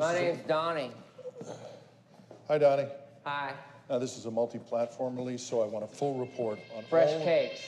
My name's Donnie. Hi, Donnie. Hi. Now, this is a multi-platform release, so I want a full report on Fresh all- cakes.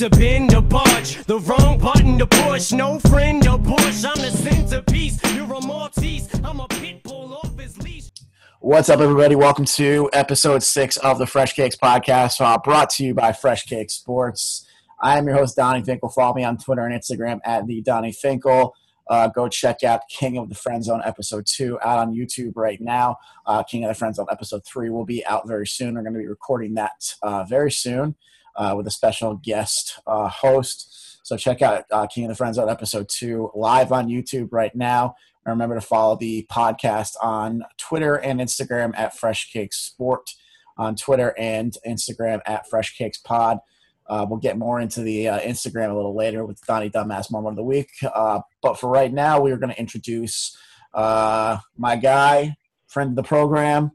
To bend. The wrong button to push. No friend or push. I'm the centerpiece. You're a Maltese. I'm a pit bull off his leash. What's up, everybody? Welcome to episode six of the Fresh Cakes podcast, uh, brought to you by Fresh Cake Sports. I am your host, Donnie Finkel. Follow me on Twitter and Instagram at the Donnie Finkel. Uh, go check out King of the Friend Zone episode two out on YouTube right now. Uh, King of the Friend Zone episode three will be out very soon. We're going to be recording that uh, very soon uh, with a special guest uh, host. So check out uh, King of the Friends Zone episode two live on YouTube right now. And remember to follow the podcast on Twitter and Instagram at Fresh Cakes Sport, on Twitter and Instagram at Fresh Cakes Pod. Uh, we'll get more into the uh, Instagram a little later with Donnie Dumbass Moment of the Week. Uh, but for right now, we are going to introduce uh, my guy, friend of the program,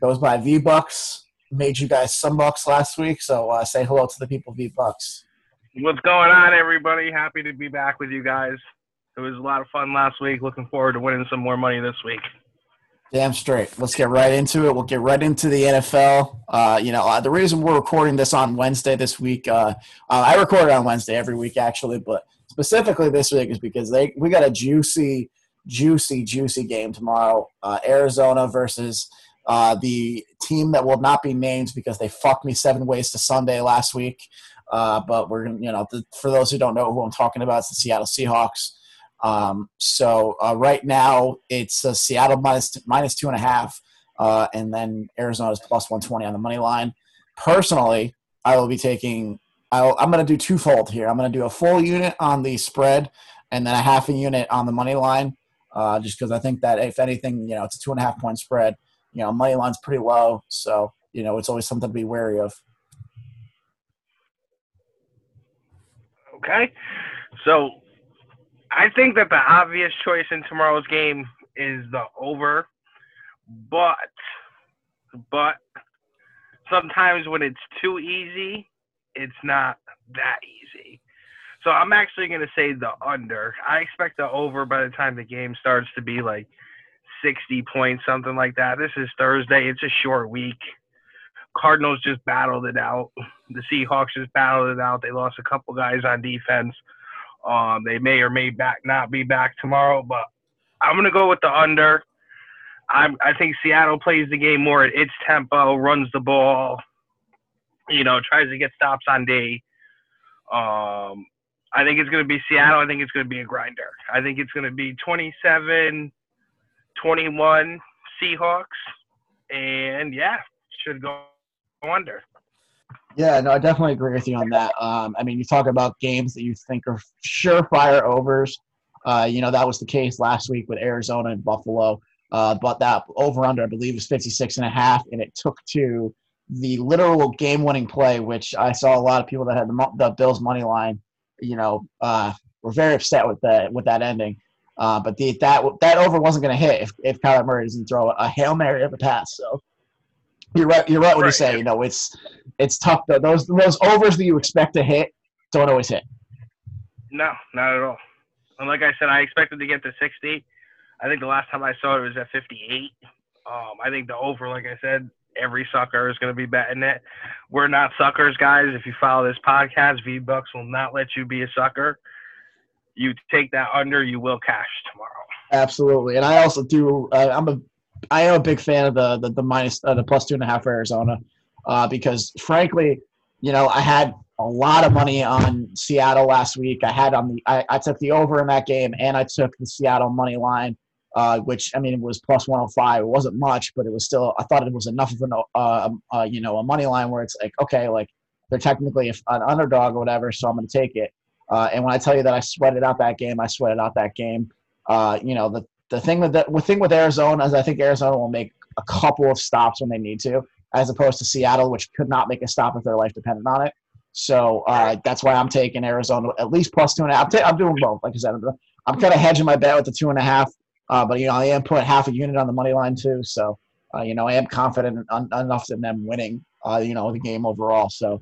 goes by V Bucks. Made you guys some bucks last week, so uh, say hello to the people, V Bucks. What's going on, everybody? Happy to be back with you guys. It was a lot of fun last week. Looking forward to winning some more money this week. Damn straight. Let's get right into it. We'll get right into the NFL. Uh, you know, uh, the reason we're recording this on Wednesday this week, uh, uh, I record it on Wednesday every week actually, but specifically this week is because they we got a juicy, juicy, juicy game tomorrow. Uh, Arizona versus uh, the team that will not be named because they fucked me seven ways to Sunday last week. Uh, but we're you know, the, for those who don't know who I'm talking about, it's the Seattle Seahawks. Um, so uh, right now it's uh, Seattle minus minus two and a half, uh, and then Arizona's plus one twenty on the money line. Personally, I will be taking. I'll, I'm going to do twofold here. I'm going to do a full unit on the spread, and then a half a unit on the money line. Uh, just because I think that if anything, you know, it's a two and a half point spread. You know, money line's pretty low, so you know it's always something to be wary of. Okay? So I think that the obvious choice in tomorrow's game is the over, but but sometimes when it's too easy, it's not that easy. So I'm actually going to say the under. I expect the over by the time the game starts to be like 60 points, something like that. This is Thursday. It's a short week. Cardinals just battled it out. The Seahawks just battled it out. They lost a couple guys on defense. Um, they may or may back not be back tomorrow, but I'm gonna go with the under. I'm, I think Seattle plays the game more at its tempo, runs the ball, you know, tries to get stops on D. Um, I think it's going to be Seattle. I think it's going to be a grinder. I think it's going to be 27 21 Seahawks. And yeah, should go under. Yeah, no, I definitely agree with you on that. Um, I mean, you talk about games that you think are surefire overs. Uh, you know, that was the case last week with Arizona and Buffalo. Uh, but that over under, I believe, was 56 and a half, and it took to the literal game winning play, which I saw a lot of people that had the, the Bills money line, you know, uh, were very upset with that with that ending. Uh, but the, that that over wasn't going to hit if, if Kyler Murray doesn't throw a hail mary of a pass. So you're right. You're right when you Right. say you know it's it's tough. Though. Those those overs that you expect to hit don't always hit. No, not at all. And like I said, I expected to get to 60. I think the last time I saw it was at 58. Um, I think the over, like I said, every sucker is going to be betting it. We're not suckers, guys. If you follow this podcast, V Bucks will not let you be a sucker. You take that under, you will cash tomorrow. Absolutely, and I also do. Uh, I'm a I am a big fan of the the, the minus uh, the plus two and a half for Arizona uh, because frankly, you know, I had a lot of money on Seattle last week. I had on the I, I took the over in that game and I took the Seattle money line. Uh, which I mean, it was plus 105. It wasn't much, but it was still. I thought it was enough of an, uh, uh, you know, a money line where it's like, okay, like they're technically an underdog or whatever, so I'm going to take it. Uh, and when I tell you that I sweated out that game, I sweated out that game. Uh, you know, the the thing with the, the thing with Arizona is I think Arizona will make a couple of stops when they need to, as opposed to Seattle, which could not make a stop if their life depended on it. So uh, that's why I'm taking Arizona at least plus two and a half. I'm, ta- I'm doing both. Like I said, I'm, I'm kind of hedging my bet with the two and a half. Uh, but you know, I am put half a unit on the money line too. So uh, you know, I am confident en- enough in them winning. Uh, you know, the game overall. So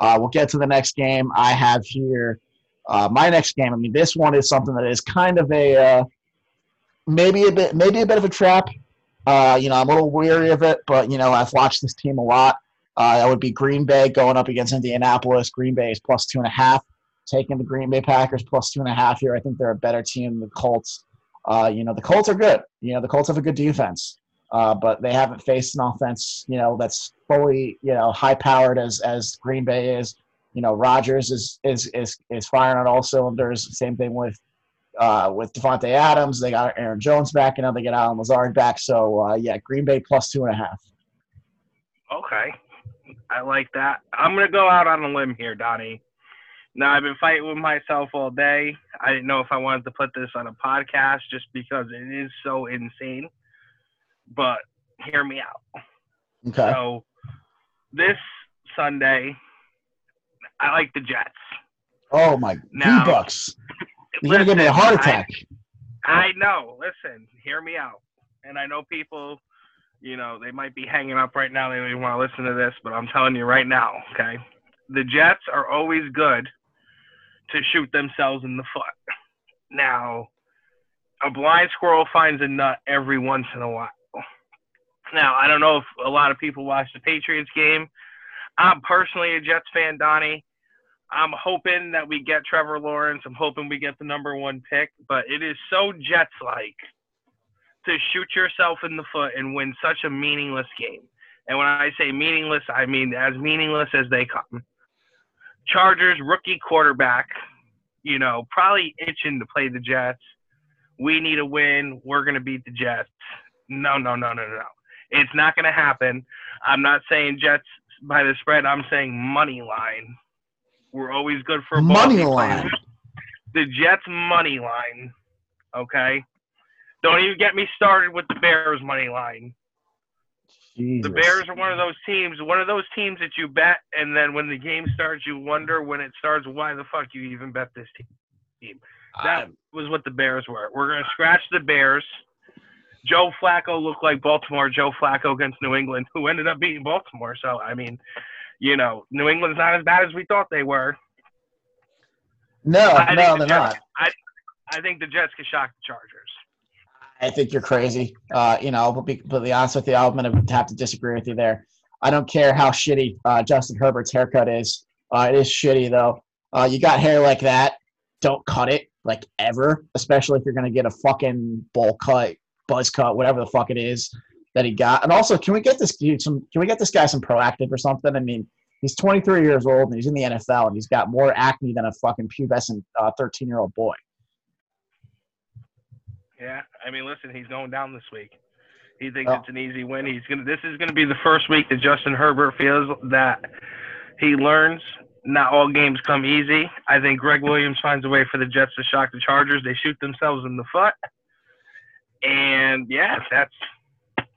we'll get to the next game. I have here uh, my next game. I mean, this one is something that is kind of a uh, maybe a bit maybe a bit of a trap. Uh, you know, I'm a little weary of it, but you know, I've watched this team a lot. Uh, that would be Green Bay going up against Indianapolis. Green Bay is plus two and a half. Taking the Green Bay Packers plus two and a half here. I think they're a better team than the Colts. Uh, you know, the Colts are good. You know, the Colts have a good defense, uh, but they haven't faced an offense, you know, that's fully, you know, high powered as as Green Bay is. You know, Rodgers is is is is firing on all cylinders. Same thing with uh, with Davante Adams. They got Aaron Jones back, and now they get Allen Lazard back. So uh, yeah, Green Bay plus two and a half. Okay. I like that. I'm gonna go out on a limb here, Donnie. Now I've been fighting with myself all day. I didn't know if I wanted to put this on a podcast just because it is so insane. But hear me out. Okay. So this Sunday, I like the Jets. Oh my Now- bucks! You're gonna give me a Listen, heart I- attack. I know. Listen, hear me out. And I know people, you know, they might be hanging up right now. They don't even want to listen to this, but I'm telling you right now, okay? The Jets are always good to shoot themselves in the foot. Now, a blind squirrel finds a nut every once in a while. Now, I don't know if a lot of people watch the Patriots game. I'm personally a Jets fan, Donnie. I'm hoping that we get Trevor Lawrence. I'm hoping we get the number one pick, but it is so Jets like to shoot yourself in the foot and win such a meaningless game. And when I say meaningless, I mean as meaningless as they come. Chargers rookie quarterback, you know, probably itching to play the Jets. We need a win. We're going to beat the Jets. No, no, no, no, no. It's not going to happen. I'm not saying Jets by the spread. I'm saying money line. We're always good for Money game. line. The Jets money line. Okay. Don't even get me started with the Bears money line. Jesus. The Bears are one of those teams, one of those teams that you bet, and then when the game starts, you wonder when it starts why the fuck you even bet this team. That was what the Bears were. We're gonna scratch the Bears. Joe Flacco looked like Baltimore. Joe Flacco against New England, who ended up beating Baltimore. So I mean, you know, New England's not as bad as we thought they were. no, I no, think they're the not. I, I think the Jets could shock the Chargers. I think you're crazy. Uh, you know, but be completely honest with you, I'm going to have to disagree with you there. I don't care how shitty uh, Justin Herbert's haircut is. Uh, it is shitty though. Uh, you got hair like that, don't cut it like ever, especially if you're going to get a fucking bowl cut, buzz cut, whatever the fuck it is that he got. And also, can we get this dude some? Can we get this guy some Proactiv or something? I mean, he's 23 years old and he's in the NFL and he's got more acne than a fucking pubescent uh, 13 year old boy. Yeah, I mean, listen, he's going down this week. He thinks Oh. it's an easy win. He's gonna. This is gonna be the first week that Justin Herbert feels that he learns. Not all games come easy. I think Gregg Williams finds a way for the Jets to shock the Chargers. They shoot themselves in the foot, and yeah, that's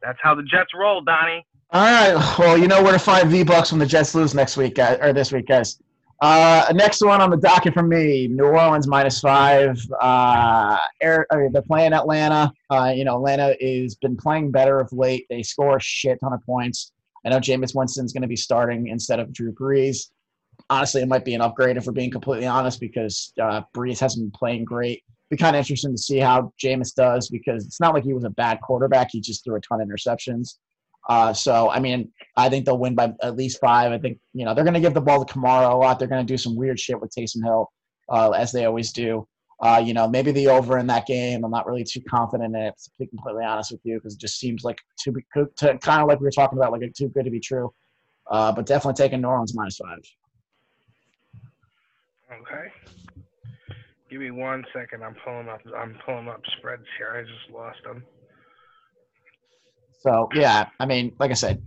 that's how the Jets roll, Donnie. All right. Well, you know where to find V Bucks when the Jets lose next week, guys, or this week, guys. Uh, next one on the docket for me: New Orleans minus five. Uh, Air, they're playing Atlanta. Uh, you know, Atlanta has been playing better of late. They score a shit ton of points. I know Jameis Winston's going to be starting instead of Drew Brees. Honestly, it might be an upgrade if we're being completely honest, because uh, Brees hasn't been playing great. Be kind of interesting to see how Jameis does because it's not like he was a bad quarterback. He just threw a ton of interceptions. Uh, so, I mean, I think they'll win by at least five. I think, you know, they're going to give the ball to Kamara a lot. They're going to do some weird shit with Taysom Hill, uh, as they always do. Uh, you know, maybe the over in that game. I'm not really too confident in it, to be completely honest with you, because it just seems like too, to, kind of like we were talking about, like too good to be true. Uh, but definitely taking New Orleans minus five. Okay. Give me one second. I'm pulling up. I'm pulling up spreads here. I just lost them. So yeah, I mean, like I said,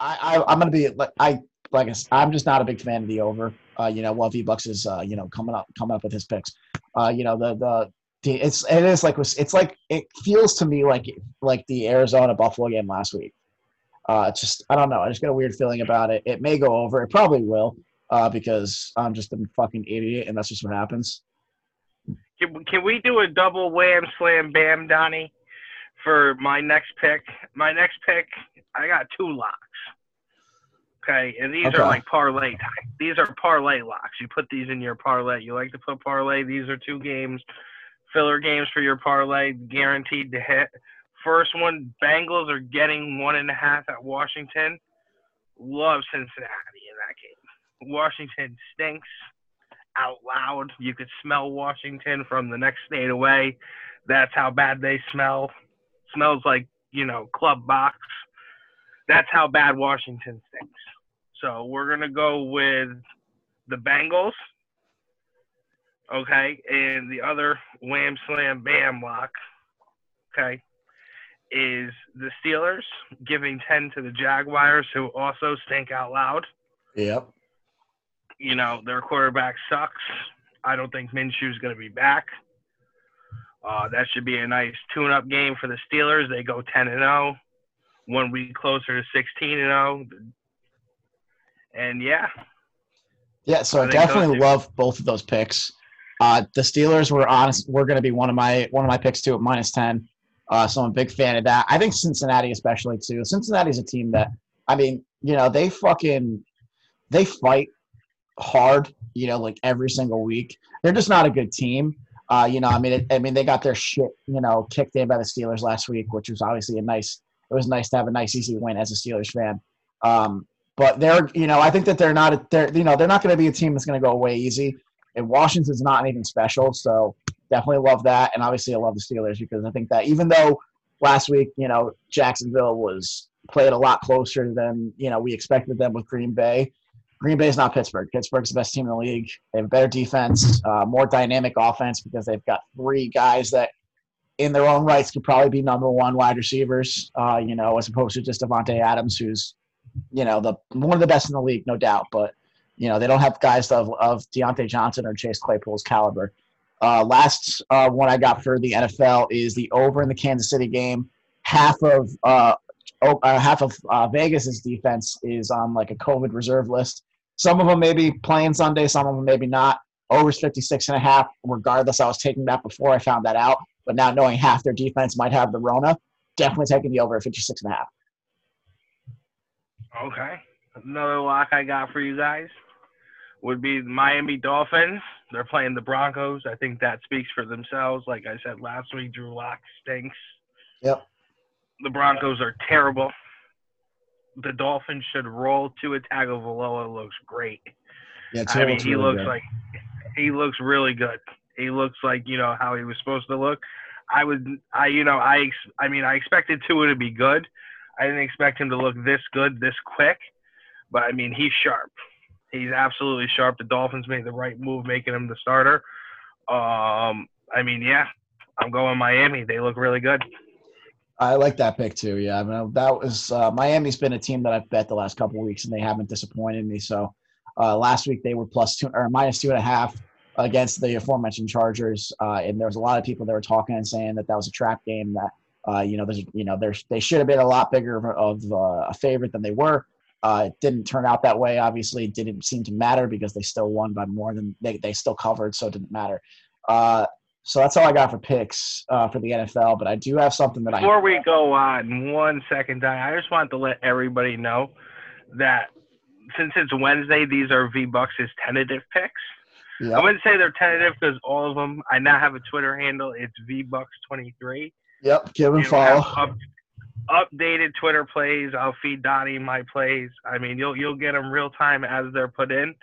I, I I'm gonna be like I like I said, I'm just not a big fan of the over. Uh, you know, while V Bucks is uh, you know coming up coming up with his picks. Uh, you know the the the- it's it is like it's like it feels to me like like the Arizona Buffalo game last week. Uh, it's just I don't know. I just got a weird feeling about it. It may go over. It probably will. Uh, because I'm just a fucking idiot, and that's just what happens. Can, can we do a double wham slam bam, Donnie, for my next pick? My next pick, I got two locks. Okay, and these Okay. are like parlay type. These are parlay locks. You put these in your parlay. You like to put parlay. These are two games, filler games for your parlay, guaranteed to hit. First one, Bengals are getting one and a half at Washington. Love Cincinnati in that game. Washington stinks out loud. You could smell Washington from the next state away. That's how bad they smell. Smells like, you know, club box. That's how bad Washington stinks. So we're going to go with the Bengals. Okay. And the other wham, slam, bam lock. Okay. Is the Steelers giving 10 to the Jaguars, who also stink out loud Yep. You know, their quarterback sucks. I don't think Minshew's going to be back. Uh, that should be a nice tune-up game for the Steelers. They go 10 and 0, one week closer to 16 and 0. And yeah, Yeah, so I definitely love both of those picks. Uh, the Steelers were honest. We're going to be one of my one of my picks too at minus ten. Uh, so I'm a big fan of that. I think Cincinnati especially too. Cincinnati's a team that I mean, you know, they fucking they fight hard. You know, like every single week. They're just not a good team. Uh, you know, I mean, it, I mean, they got their shit, you know, kicked in by the Steelers last week, which was obviously a nice. It was nice to have a nice easy win as a Steelers fan. Um, but they're, you know, I think that they're not, they're, you know, they're not going to be a team that's going to go away easy. And Washington's not anything special, so definitely love that. And obviously, I love the Steelers because I think that even though last week, you know, Jacksonville was played a lot closer than you know we expected them with Green Bay. Green Bay is not Pittsburgh. Pittsburgh's the best team in the league. They have a better defense, uh, more dynamic offense because they've got three guys that, in their own rights, could probably be number one wide receivers. Uh, you know, as opposed to just Davante Adams, who's, you know, the one of the best in the league, no doubt. But you know, they don't have guys of of Diontae Johnson or Chase Claypool's caliber. Uh, last uh, one I got for the NFL is the over in the Kansas City game. Half of uh, oh, uh, half of uh, Vegas's defense is on like a COVID reserve list. Some of them may be playing Sunday, some of them maybe not. Over's 56 and a half. Regardless, I was taking that before I found that out. But now knowing half their defense might have the Rona, definitely taking the over at 56 and a half. okay. Another lock I got for you guys would be Miami Dolphins. They're playing the Broncos. I think that speaks for themselves. Like I said last week, Drew Lock stinks. Yep. The Broncos are terrible. The Dolphins should roll to a Tagovailoa. Looks great. Yeah, I mean, he looks like he looks really good. He looks like you know how he was supposed to look. I would, I you know, I I mean, I expected Tua to be good. I didn't expect him to look this good this quick, but I mean, he's sharp. He's absolutely sharp. The Dolphins made the right move making him the starter. Um, I mean, yeah, I'm going Miami. They look really good. I like that pick too. Yeah, I mean that was uh, Miami's been a team that I've bet the last couple weeks, and they haven't disappointed me. So uh, last week they were plus two or minus two and a half against the aforementioned Chargers, uh, and there was a lot of people that were talking and saying that that was a trap game. That uh, you know, there's you know, there's they should have been a lot bigger of, a- of uh, a favorite than they were. Uh, it didn't turn out that way. Obviously, it didn't seem to matter because they still won by more than they they still covered, so it didn't matter. So that's all I got for picks uh, for the NFL. But I do have something that I Before we go on, one second, Di, I just want to let everybody know that since it's Wednesday, these are V Bucks' tentative picks. I Yep. wouldn't say they're tentative because all of them. I now have a Twitter handle. It's V Bucks 23 Yep. Give and follow. Up, updated Twitter plays. I'll feed Donnie my plays. I mean, you'll you'll get them real time as they're put in.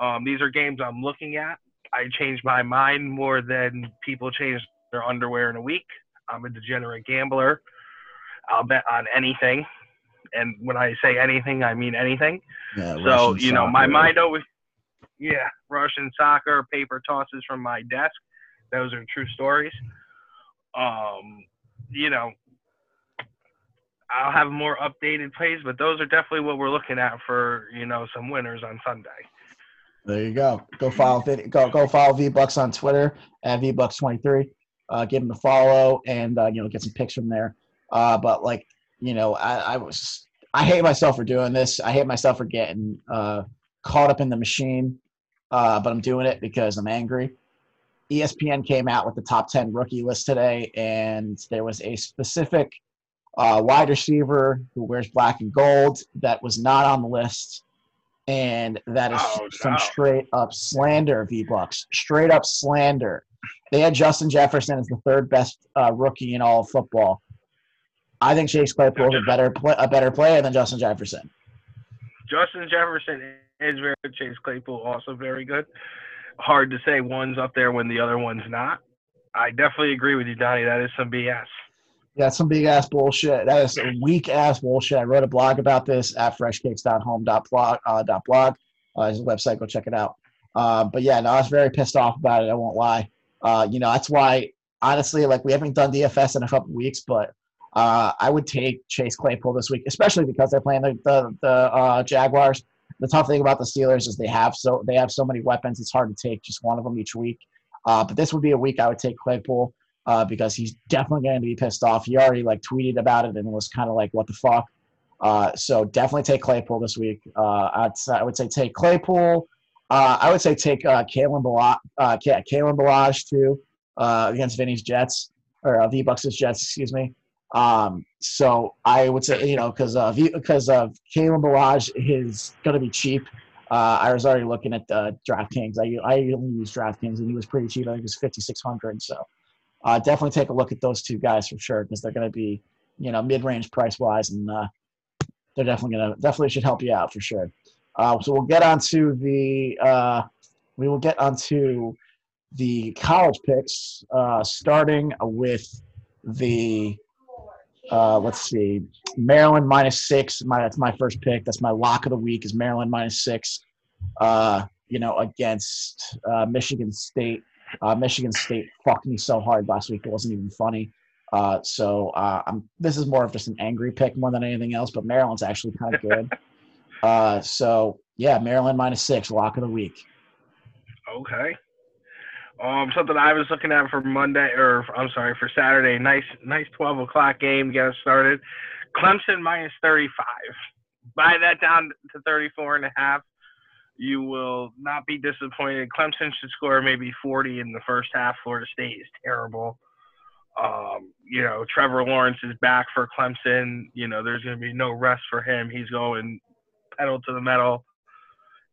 Um, these are games I'm looking at. I change my mind more than people change their underwear in a week. I'm a degenerate gambler. I'll bet on anything, and when I say anything, I mean anything. Yeah, So Russian you know, my mind always, yeah, Russian soccer, paper tosses from my desk. Those are true stories. Um, you know, I'll have more updated plays, but those are definitely what we're looking at for you know some winners on Sunday. There you go. Go follow go go follow V Bucks on Twitter at V Bucks twenty three. uh, give him a follow, and uh, you know get some pics from there. Uh, but like you know, I, I was I hate myself for doing this. I hate myself for getting uh, caught up in the machine, uh, but I'm doing it because I'm angry. ESPN came out with the top 10 rookie list today, and there was a specific uh, wide receiver who wears black and gold that was not on the list. And that is Oh, some no. straight up slander, V Bucks. Straight up slander. They had Justin Jefferson as the third best uh, rookie in all of football. I think Chase Claypool is a better play, a better player than Justin Jefferson. Justin Jefferson is very good. Chase Claypool also very good. Hard to say one's up there when the other one's not. I definitely agree with you, Donnie. That is some BS. Yeah, some big ass bullshit. That is weak ass bullshit. I wrote a blog about this at freshcakes.home.blog. Uh, blog. Uh, his website. Go check it out. Uh, but yeah, no, I was very pissed off about it. I won't lie. Uh, you know, that's why honestly, like we haven't done DFS in a couple weeks, but uh, I would take Chase Claypool this week, especially because they're playing the the, the uh, Jaguars. The tough thing about the Steelers is they have so they have so many weapons. It's hard to take just one of them each week. Uh, but this would be a week I would take Claypool uh, because he's definitely going to be pissed off. He already like tweeted about it and was kind of like, "What the fuck." Uh, so definitely take Claypool this week. Uh, I'd, I would say take Claypool. Uh, I would say take uh, Kalen Ballage, uh, Kalen Ballage too uh, against Vinny's Jets or uh, V Bucks' Jets, excuse me. Um, so I would say you know because uh, because of Kalen Ballage is going to be cheap. Uh, I was already looking at uh, DraftKings. I I only use DraftKings and he was pretty cheap. I think it was fifty six hundred. So uh, definitely take a look at those two guys for sure because they're going to be you know mid range price wise and uh, they're definitely going to definitely should help you out for sure. Uh, so we'll get onto the uh, we will get onto the college picks uh, starting with the uh, let's see Maryland minus six. My that's my first pick. That's my lock of the week is Maryland minus six. Uh, you know against Michigan State. Uh, Michigan State fucked me so hard last week; it wasn't even funny. Uh, so uh, I'm, this is more of just an angry pick more than anything else. But Maryland's actually kind of good. uh, so yeah, Maryland minus six, lock of the week. Okay. Um, something I was looking at for Monday, or I'm sorry, for Saturday. Nice, nice 12 o'clock game. Get us started. Clemson minus 35. Buy that down to 34 and a half. You will not be disappointed. Clemson should score maybe 40 in the first half. Florida State is terrible. Um, you know, Trevor Lawrence is back for Clemson. You know, there's going to be no rest for him. He's going pedal to the metal.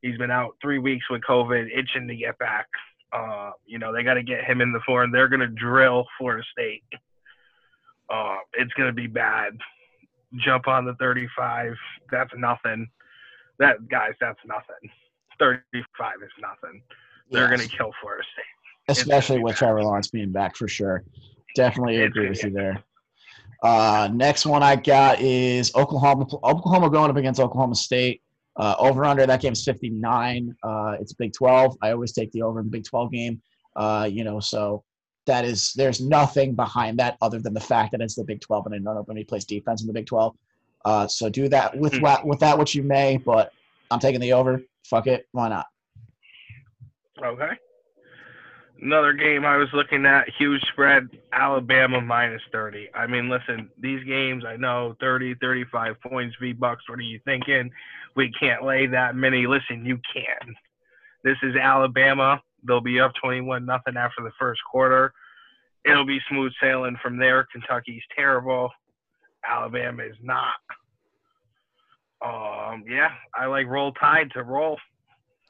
He's been out three weeks with COVID, itching to get back. Uh, you know, they got to get him in the form. they're going to drill Florida State. Uh, it's going to be bad. Jump on the 35. That's nothing. That guys, that's nothing. 35 is nothing. They're going to kill Florida State. especially with. Trevor Lawrence being back for sure. Definitely It's agree with you there. Uh, next one I got is Oklahoma. Oklahoma going up against Oklahoma State. Uh, over under that game is 59. Uh, it's Big 12. I always take the over in the Big 12 game. Uh, you know, so that is there's nothing behind that other than the fact that it's the Big 12 and I don't know if anybody plays defense in the Big 12. Uh, so do that with Hmm. with that what you may, but I'm taking the over. Fuck it, why not? Okay. Another game I was looking at, huge spread, Alabama minus 30. I mean, listen, these games, I know 30, 35 points, V Bucks. What are you thinking? We can't lay that many. Listen, you can. This is Alabama. They'll be up 21 nothing after the first quarter. It'll be smooth sailing from there. Kentucky's terrible. Alabama is not. Um, yeah, I like roll tide to roll.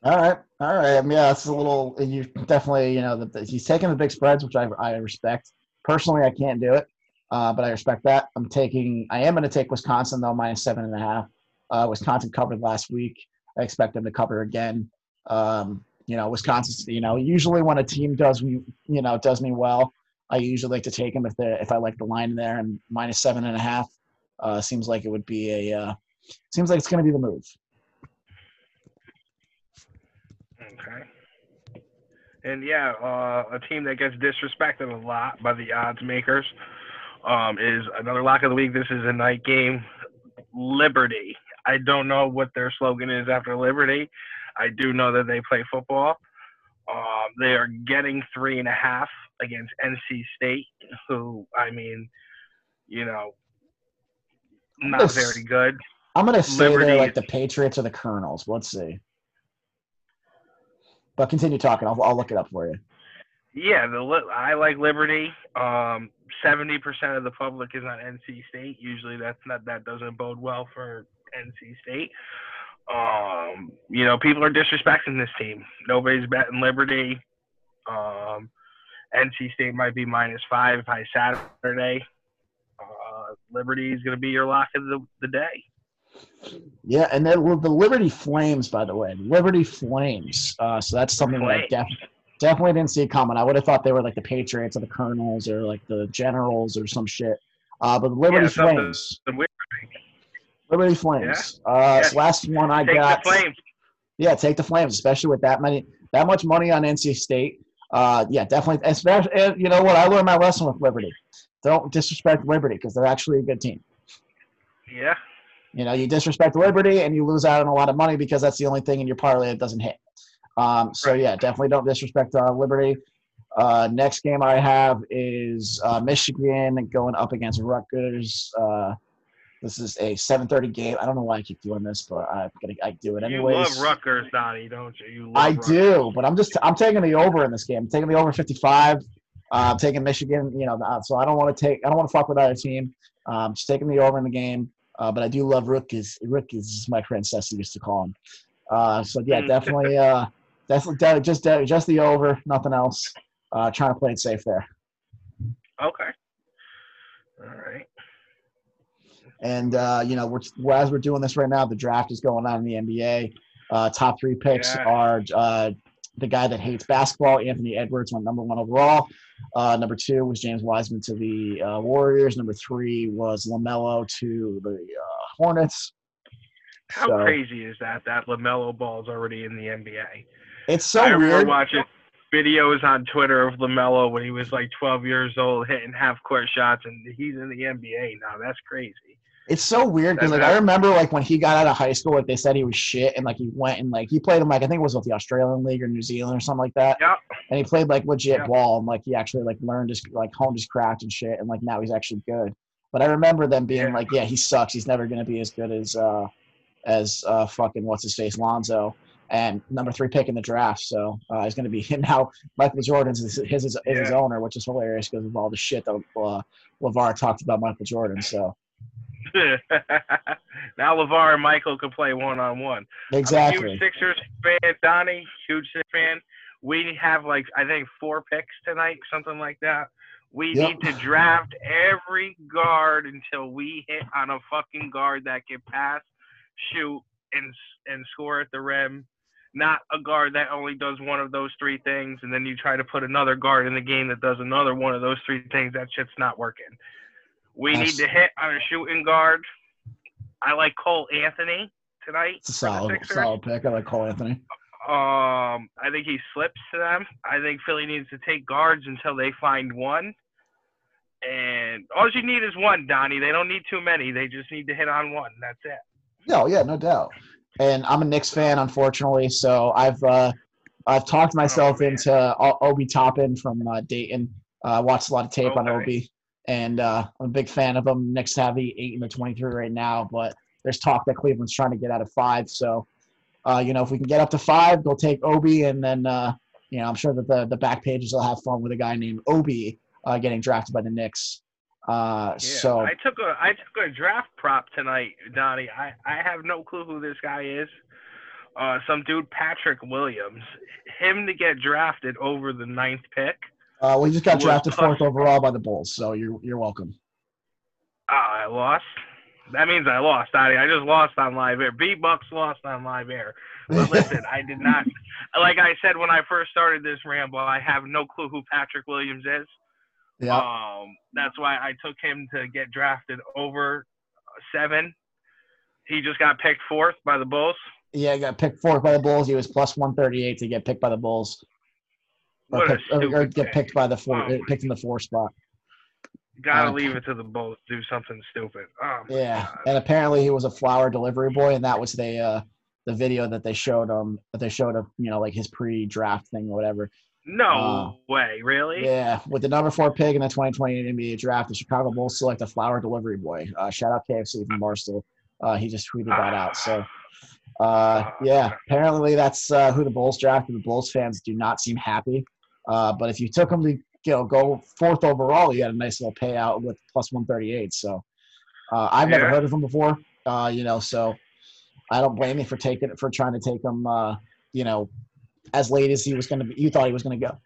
All right, all right. I mean, yeah, it's a little. You definitely, you know, the, the, he's taking the big spreads, which I, I respect. Personally, I can't do it, uh, but I respect that. I'm taking. I am going to take Wisconsin though, minus seven and a half. Uh, Wisconsin covered last week. I expect them to cover again. Um, you know, Wisconsin. You know, usually when a team does me, you know, does me well, I usually like to take them if they if I like the line there and minus seven and a half. Uh, seems like it would be a. Seems like it's going to be the move. Okay. And yeah, uh, a team that gets disrespected a lot by the odds makers um, is another lock of the week. This is a night game. Liberty. I don't know what their slogan is after Liberty. I do know that they play football. Um, they are getting three and a half against NC State, who I mean, you know, not very good. I'm gonna say they're like the Patriots or the Colonels. Let's see. But continue talking. I'll, I'll look it up for you. Yeah, the I like Liberty. Um, seventy percent of the public is on NC State. Usually, that's not that doesn't bode well for NC State. Um, you know, people are disrespecting this team. Nobody's betting Liberty. Um, NC State might be minus five by Saturday. Uh, Liberty is going to be your lock of the, the day. Yeah, and then well, the Liberty Flames, by the way, Liberty Flames. Uh, so that's something that I def- definitely didn't see coming. I would have thought they were like the Patriots or the Colonels or like the Generals or some shit. Uh, but the Liberty Yeah, Flames, Liberty Flames. Uh, Yeah. Last one I Take got. the Flames. Yeah, take the Flames, especially with that many, that much money on NC State. Uh, yeah, definitely. Especially, you know what? I learned my lesson with Liberty. Don't disrespect Liberty because they're actually a good team. Yeah. You know, you disrespect Liberty and you lose out on a lot of money because that's the only thing in your parlay that doesn't hit. Um, so yeah, definitely don't disrespect uh, Liberty. Uh, next game I have is uh, Michigan going up against Rutgers. Uh, this is a 7:30 game. I don't know why I keep doing this, but I'm gonna I do it anyways. You love Rutgers, Donnie, don't you? You love I Rutgers. do, but I'm just I'm taking the over in this game. I'm taking the over 55. Uh, I'm taking Michigan. You know, uh, so I don't want to take I don't want to fuck with either team. Um, just taking the over in the game. Uh, but I do love Rutgers. Rutgers is my princess. I used to call him. Uh, so yeah, Mm. definitely, uh, definitely just just the over, nothing else. Uh, trying to play it safe there. Okay. All right. And uh, you know, we're as we're doing this right now, the draft is going on in the NBA. Uh, top three picks Yeah. are uh, the guy that hates basketball, Anthony Edwards, went number one overall. Uh, number two was James Wiseman to the uh, Warriors. Number three was LaMelo to the uh, Hornets. How So- crazy is that? That LaMelo Ball's already in the NBA. It's so I weird. watching videos on Twitter of LaMelo when he was like 12 years old, hitting half court shots, and he's in the NBA now. That's crazy. It's so weird because like I remember like when he got out of high school, like they said he was shit, and like he went and like he played him like I think it was with the Australian League or New Zealand or something like that. Yep. And he played like legit Yep. ball and like he actually like learned his like honed his craft and shit, and like now he's actually good. But I remember them being Yeah. like, yeah, he sucks. He's never gonna be as good as uh as uh fucking what's his face Lonzo. And number three pick in the draft, so uh, he's going to be him now. Michael Jordan's his his, his, his owner, which is hilarious because of all the shit that uh, LaVar talked about Michael Jordan. So now LaVar and Michael can play one on one. exactly. huge Sixers fan, Donnie. Huge Sixers fan. We have like I think four picks tonight, something like that. We Yep. need to draft every guard until we hit on a fucking guard that can pass, shoot, and and score at the rim. Not a guard that only does one of those three things, and then you try to put another guard in the game that does another one of those three things. That shit's not working. We need to hit on a shooting guard. I like Cole Anthony tonight. It's a solid, solid pick. I like Cole Anthony. Um, I think he slips to them. I think Philly needs to take guards until they find one. And all you need is one, Donnie. They don't need too many. They just need to hit on one. That's it. No, yeah, no doubt. And I'm a Knicks fan, unfortunately. So I've uh, I've talked myself man. into Obi Toppin from uh, Dayton. Uh, watched a lot of tape on Okay. Obi, and uh, I'm a big fan of them. Knicks have the eight and the 23 right now, but there's talk that Cleveland's trying to get out of five. So, uh, you know, if we can get up to five, they'll take Obi, and then uh, you know, I'm sure that the the back pages will have fun with a guy named Obi uh, getting drafted by the Knicks. Uh, Yeah. so I took a I took a draft prop tonight, Donnie. I I have no clue who this guy is. Uh, some dude Patrick Williams. Him to get drafted over the ninth pick. Uh, we just got drafted fourth overall by the Bulls, so you're you're welcome. Ah, I lost. That means I lost, Donnie. I just lost on live air. V Bucks lost on live air. But listen, I did not. Like I said when I first started this ramble, I have no clue who Patrick Williams is. yeah, Um, that's why I took him to get drafted over seven. He just got picked fourth by the Bulls. yeah, he got picked fourth by the Bulls. He was plus one thirty eight to get picked by the Bulls, or, picked, or, or get picked by the four, Oh picked in the four spot. Gotta Uh, leave it to the Bulls do something stupid. Oh Yeah, God. and apparently he was a flower delivery boy, and that was the uh, the video that they showed him that they showed him you know like his pre-draft thing or whatever. No Uh, way, really? Yeah, with the number four pick in the 2020 NBA draft, the Chicago Bulls select a flower delivery boy. Uh, shout out KFC from Barstool. Uh, he just tweeted that out. So, uh, yeah, apparently that's uh, who the Bulls drafted. The Bulls fans do not seem happy. Uh, but if you took him to you know go fourth overall, you had a nice little payout with plus 138. So, uh, I've never heard of him before. Uh, you know, so I don't blame you for taking it for trying to take him. Uh, you know, as late as he was going to be. You thought he was going to go.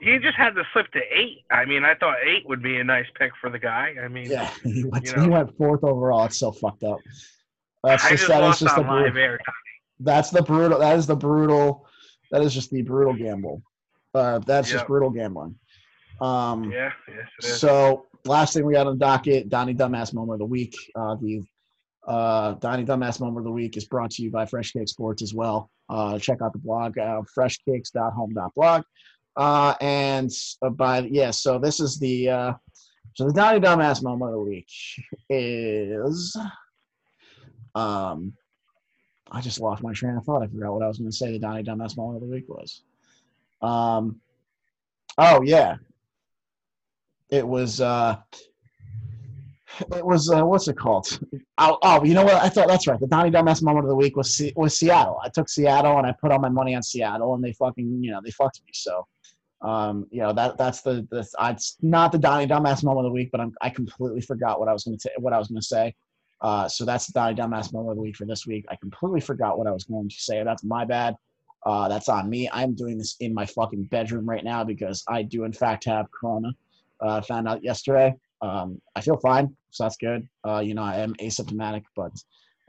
He just had to slip to eight. I mean, I thought eight would be a nice pick for the guy. I mean, Yeah, he went, You he went fourth overall. It's so fucked up. That's I just, just that is just the brutal, air. that's the brutal that is the brutal that is just the brutal gamble. Uh, that's just brutal gambling. Um, Yeah, yes, so last thing we got on the docket, Donnie Dumbass Moment of the Week. Uh, the uh, Donnie Dumbass Moment of the Week is brought to you by Fresh Cake Sports as well. Uh, check out the blog, uh, freshcakes.home.blog. Uh, and uh, by yeah, so this is the uh, so the Donnie Dumbass Moment of the Week is um. I just lost my train of thought. I forgot what I was going to say. The Donnie Dumbass Moment of the Week was. Um. Oh yeah, it was uh it was uh, what's it called oh, oh you know what i thought that's right the donnie dumbass moment of the week was Se- was seattle i took seattle and i put all my money on seattle and they fucking you know they fucked me so um you know that that's the the it's not the donnie dumbass moment of the week but i'm i completely forgot what i was going to say what i was going to say uh so that's the donnie dumbass moment of the week for this week i completely forgot what i was going to say that's my bad uh that's on me i'm doing this in my fucking bedroom right now because i do in fact have corona uh, found out yesterday. Um, I feel fine, so that's good. Uh, you know, I am asymptomatic, but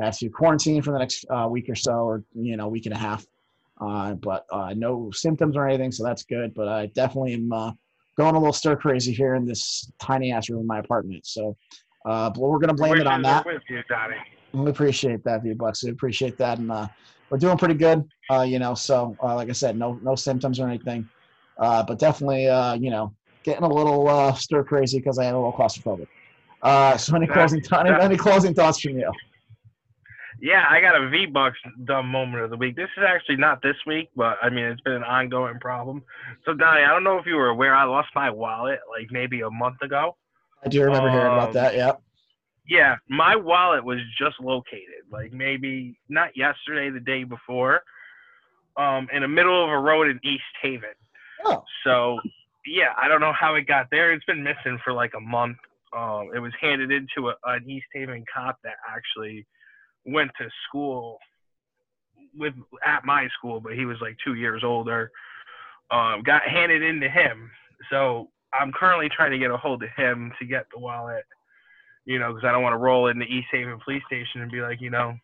I have to quarantine for the next uh, week or so, or you know, week and a half. But no symptoms or anything, so that's good. But I definitely am going a little stir crazy here in this tiny ass room in my apartment. So, uh, but we're gonna blame it on that. With you, Donnie. We appreciate that, V Bucks. We appreciate that, and uh, we're doing pretty good. Uh, you know, so uh, like I said, no no symptoms or anything, uh, but definitely, uh, you know, getting a little uh, stir crazy because I am a little claustrophobic. Uh, so any closing that- any closing thoughts from you? Yeah, I got a V Bucks dumb moment of the week. This is actually not this week, but I mean it's been an ongoing problem. So Donnie, I don't know if you were aware, I lost my wallet like maybe a month ago. I do remember hearing about Um, that. Yeah. Yeah, my wallet was just located, like maybe not yesterday, the day before, um, in the middle of a road in East Haven. Oh. So, yeah, I don't know how it got there. It's been missing for like a month. Um, it was handed into a, an East Haven cop that actually went to school with at my school, but he was like two years older. Um, got handed into him. So I'm currently trying to get a hold of him to get the wallet you know, because I don't want to roll in the East Haven police station and be like, you know,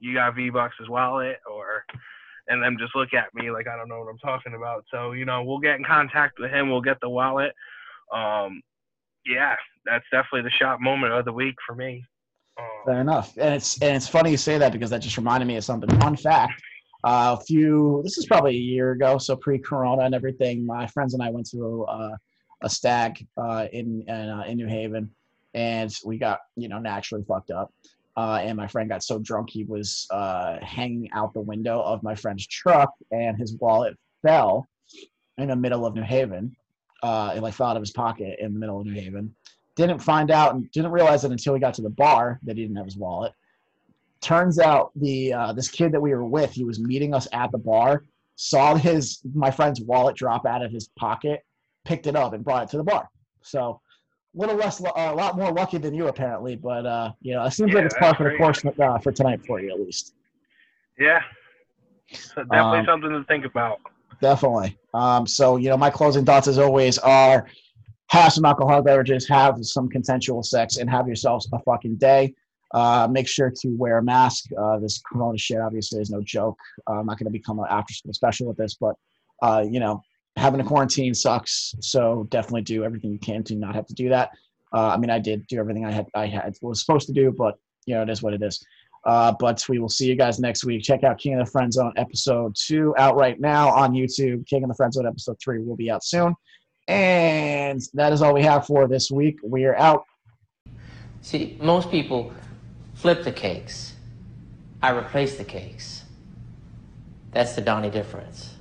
you got V Bucks' wallet, or and them just look at me like I don't know what I'm talking about. So you know, we'll get in contact with him. We'll get the wallet. Um, yeah, that's definitely the shot moment of the week for me. Um, Fair enough. And it's and it's funny you say that because that just reminded me of something. Fun fact. Uh, a few this is probably a year ago, so pre-corona and everything. My friends and I went to uh, a stag uh, in in, uh, in New Haven, and we got you know naturally fucked up. Uh, and my friend got so drunk he was uh, hanging out the window of my friend's truck, and his wallet fell in the middle of New Haven. Uh, it like fell out of his pocket in the middle of New Haven didn't find out and didn't realize it until we got to the bar that he didn't have his wallet. Turns out the uh, this kid that we were with, he was meeting us at the bar, saw his my friend's wallet drop out of his pocket, picked it up and brought it to the bar. So a little less, lu- a lot more lucky than you apparently, but uh, you know it seems like it's par for the course uh, for tonight for you at least. yeah, so definitely Um, something to think about. Definitely. Um, so, you know, my closing thoughts as always are have some alcoholic beverages, have some consensual sex, and have yourselves a fucking day. Uh, make sure to wear a mask. Uh, this corona shit obviously is no joke. Uh, I'm not going to become an after school special with this, but, uh, you know, having a quarantine sucks. So definitely do everything you can to not have to do that. Uh, I mean, I did do everything I had, I had was supposed to do, but, you know, it is what it is. Uh, but we will see you guys next week. Check out King of the Friend Zone episode two out right now on YouTube. King of the Friend Zone episode three will be out soon. And that is all we have for this week. We are out. See, most people flip the cakes. I replace the cakes. That's the Donnie difference.